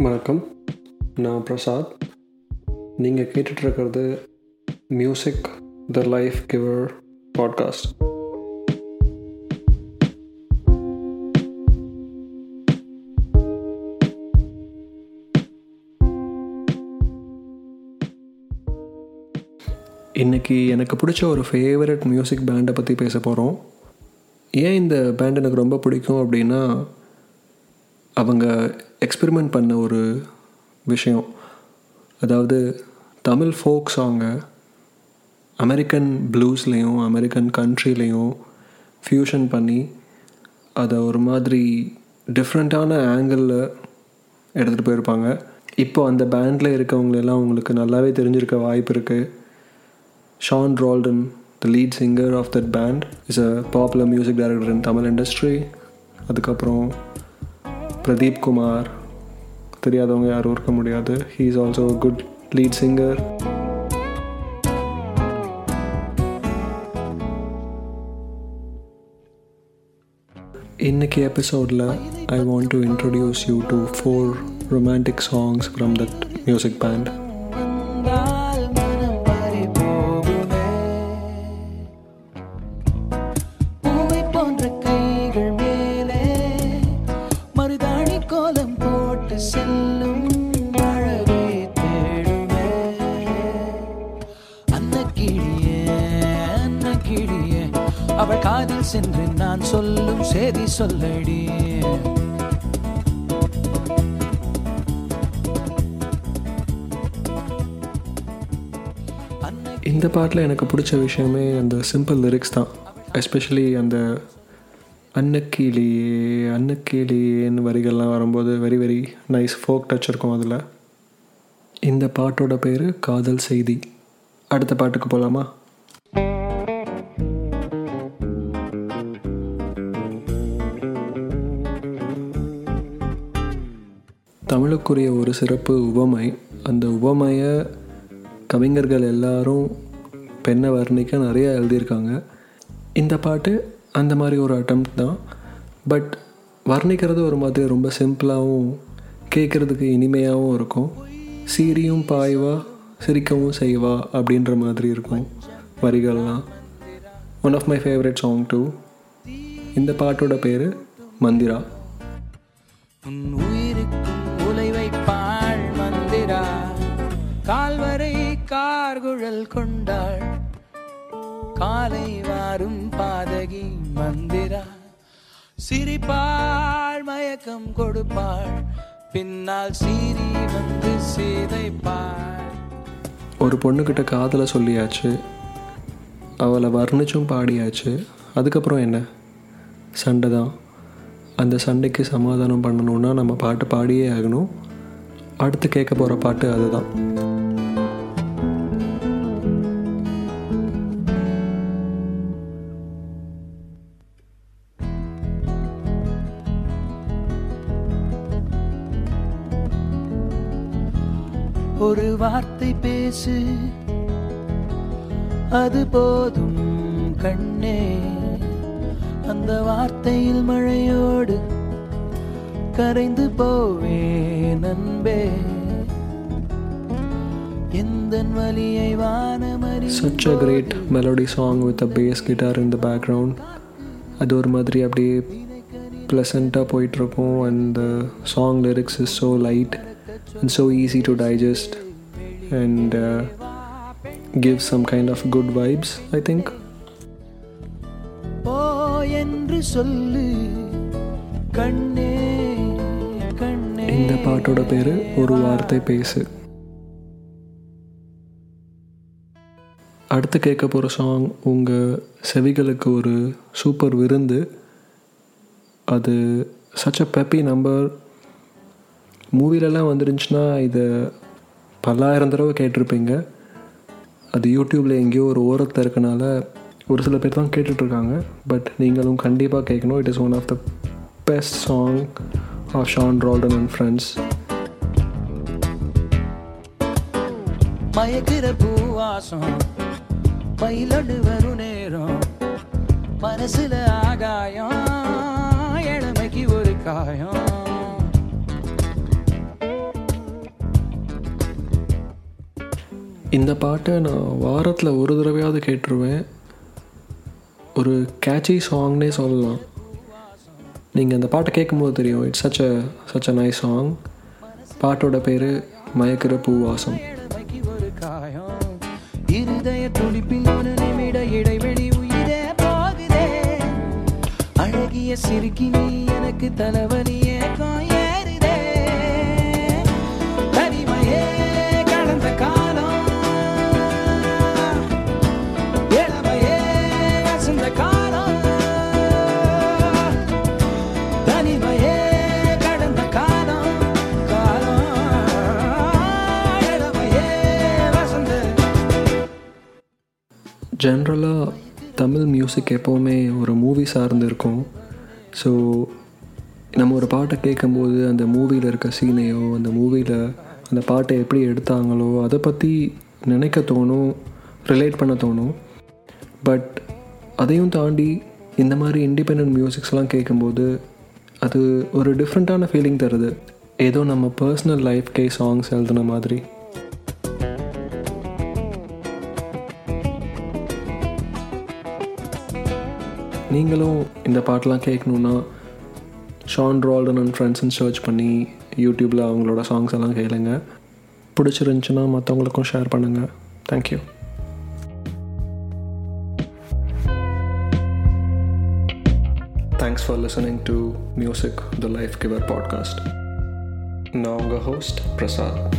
வணக்கம். நான் பிரசாத். நீங்கள் கேட்டுட்ருக்கிறது music the life giver podcast இன்றைக்கி எனக்கு பிடிச்ச ஒரு ஃபேவரட் மியூசிக் பேண்டை பற்றி பேச போகிறோம் ஏன் இந்த பேண்ட் எனக்கு ரொம்ப பிடிக்கும் அப்படின்னா அவங்க எக்ஸ்பெரிமெண்ட் பண்ண ஒரு விஷயம். அதாவது தமிழ் ஃபோக் சாங்கை அமெரிக்கன் ப்ளூஸ்லேயும் அமெரிக்கன் கண்ட்ரிலேயும் ஃப்யூஷன் பண்ணி அதை ஒரு மாதிரி டிஃப்ரெண்ட்டான ஆங்கிளில் எடுத்துகிட்டு போயிருப்பாங்க. இப்போ அந்த பேண்டில் இருக்கவங்களெல்லாம் உங்களுக்கு நல்லாவே தெரிஞ்சிருக்க வாய்ப்பு இருக்குது Sean Roldan the lead singer of that band is a popular music director in Tamil industry அதுக்கப்புறம் பிரதீப் குமார் தெரியாதவங்க யாரும் இருக்க முடியாது he is also good lead singer இன்னைக்கு எபிசோடில் I want to introduce you to four romantic songs from that music band காதில் சென்று நான் சொல்லும் செய்தி சொல்லடி. இந்த பாட்டில் எனக்கு பிடிச்ச விஷயமே அந்த சிம்பிள் லிரிக்ஸ் தான். எஸ்பெஷலி அந்த அன்னக்கீழியே அன்னக்கீழியேன்னு வரிகள்லாம் வரும்போது very very nice folk touch இருக்கும் அதில். இந்த பாட்டோட பேர் காதல் செய்தி அடுத்த பாட்டுக்கு போகலாமா தமிழுக்குரிய ஒரு சிறப்பு உபமை அந்த உபமையை கவிஞர்கள் எல்லாரும் பெண்ணை வர்ணிக்க நிறைய எழுதியிருக்காங்க. இந்த பாட்டு அந்த மாதிரி ஒரு அட்டம் தான். பட் வர்ணிக்கிறது ஒரு மாதிரி ரொம்ப சிம்பிளாகவும் கேட்குறதுக்கு இனிமையாகவும் இருக்கும். சீரியும் பாய்வா சிரிக்கவும் செய்வா அப்படின்ற மாதிரி இருக்கும் வரிகள்லாம். One of my favourite song too இந்த பாட்டோட பேர் மந்திரா. காதல் கொண்டாள். காலை வாரும் பாதகி மந்திரா. சிரிப்பாள் மயக்கம் கொடுப்பாள். பின்னால் சீறி வந்து சீதைப்பாள். ஒரு பொண்ணுக்கிட்ட காதலை சொல்லியாச்சு அவளை வர்ணிச்சும் பாடியாச்சு. அதுக்கப்புறம் என்ன? சண்டை தான். அந்த சண்டைக்கு சமாதானம் பண்ணணுன்னா நம்ம பாட்டு பாடியே ஆகணும். அடுத்து கேட்க போகிற பாட்டு அதுதான். ஒரு வார்த்தை பேசு. அது போதும் கண்ணே. அந்த வார்த்தையில் மழையோடு கரைந்து போவே நண்பே. such a great melody song with a bass guitar in the background. அது ஒரு மாதிரி அப்படியே ப்ளசண்ட்டாக போயிட்டுருக்கும் and the song lyrics is so light and so easy to digest and give some kind of good vibes I think போ என்று சொல்லு கண்ணே கண்ணே. இந்த பாட்டோட பேர் ஒரு வார்த்தை பேசு. அடுத்து கேட்க போகிற சாங் உங்கள் செவிகளுக்கு ஒரு சூப்பர் விருந்து. அது சச் அ பெப்பி நம்பர் மூவிலெல்லாம் வந்துருந்துச்சுன்னா இதை பல்லாயிரம் தடவை கேட்டிருப்பீங்க. அது யூடியூப்பில் எங்கேயோ ஒரு ஓரத்தில் இருக்கனால ஒரு சில பேர் தான் கேட்டுட்ருக்காங்க. பட் நீங்களும் கண்டிப்பாக கேட்கணும். It is one of the best song of Sean Roldan and friends மயக்கிற பூவாசம் பயிலடு வரும் நேரம் மனசுல ஆகாயம் இளமைக்கு ஒரு காயம். இந்த பாட்டை நான் வாரத்தில் ஒரு தடவையாவது கேட்டுருவேன். ஒரு கேட்சி சாங்னே சொல்லலாம். நீங்கள் அந்த பாட்டை கேட்கும்போது தெரியும் it's such a such a nice song பாட்டோட பேர் மயக்கிற பூவாசம். ஒரு காயம் இருதய துடிப்பில் ஒரு நிமிட இடைவெளி உயிரே போகுதே. அழகிய சிறுக்கி நீ எனக்கு தலைவலியே ஜென்ரலாக தமிழ் மியூசிக் எப்போவுமே ஒரு மூவி சார்ந்து இருக்கும் ஸோ நம்ம ஒரு பாட்டை கேட்கும்போது அந்த மூவியில் இருக்க சீனையோ அந்த மூவியில் அந்த பாட்டை எப்படி எடுத்தாங்களோ அதை பற்றி நினைக்க தோணும் ரிலேட் பண்ண தோணும். பட் அதையும் தாண்டி இந்த மாதிரி இண்டிபெண்ட் மியூசிக்ஸ்லாம் கேட்கும்போது அது ஒரு டிஃப்ரெண்ட்டான ஃபீலிங் தருது. ஏதோ நம்ம பர்சனல் லைஃப்கே சாங்ஸ் எழுதுன மாதிரி. நீங்களும் இந்த பாட்டெலாம் கேட்கணுன்னா ஷான் ரால்டன் அண்ட் ஃப்ரெண்ட்ஸ்னு சர்ச் பண்ணி யூடியூப்பில் அவங்களோட சாங்ஸ் எல்லாம் கேளுங்க. பிடிச்சிருந்துச்சுன்னா மற்றவங்களுக்கும் ஷேர் பண்ணுங்கள் thank you thanks for listening to music the life giver podcast நான் உங்கள் ஹோஸ்ட் பிரசாத்.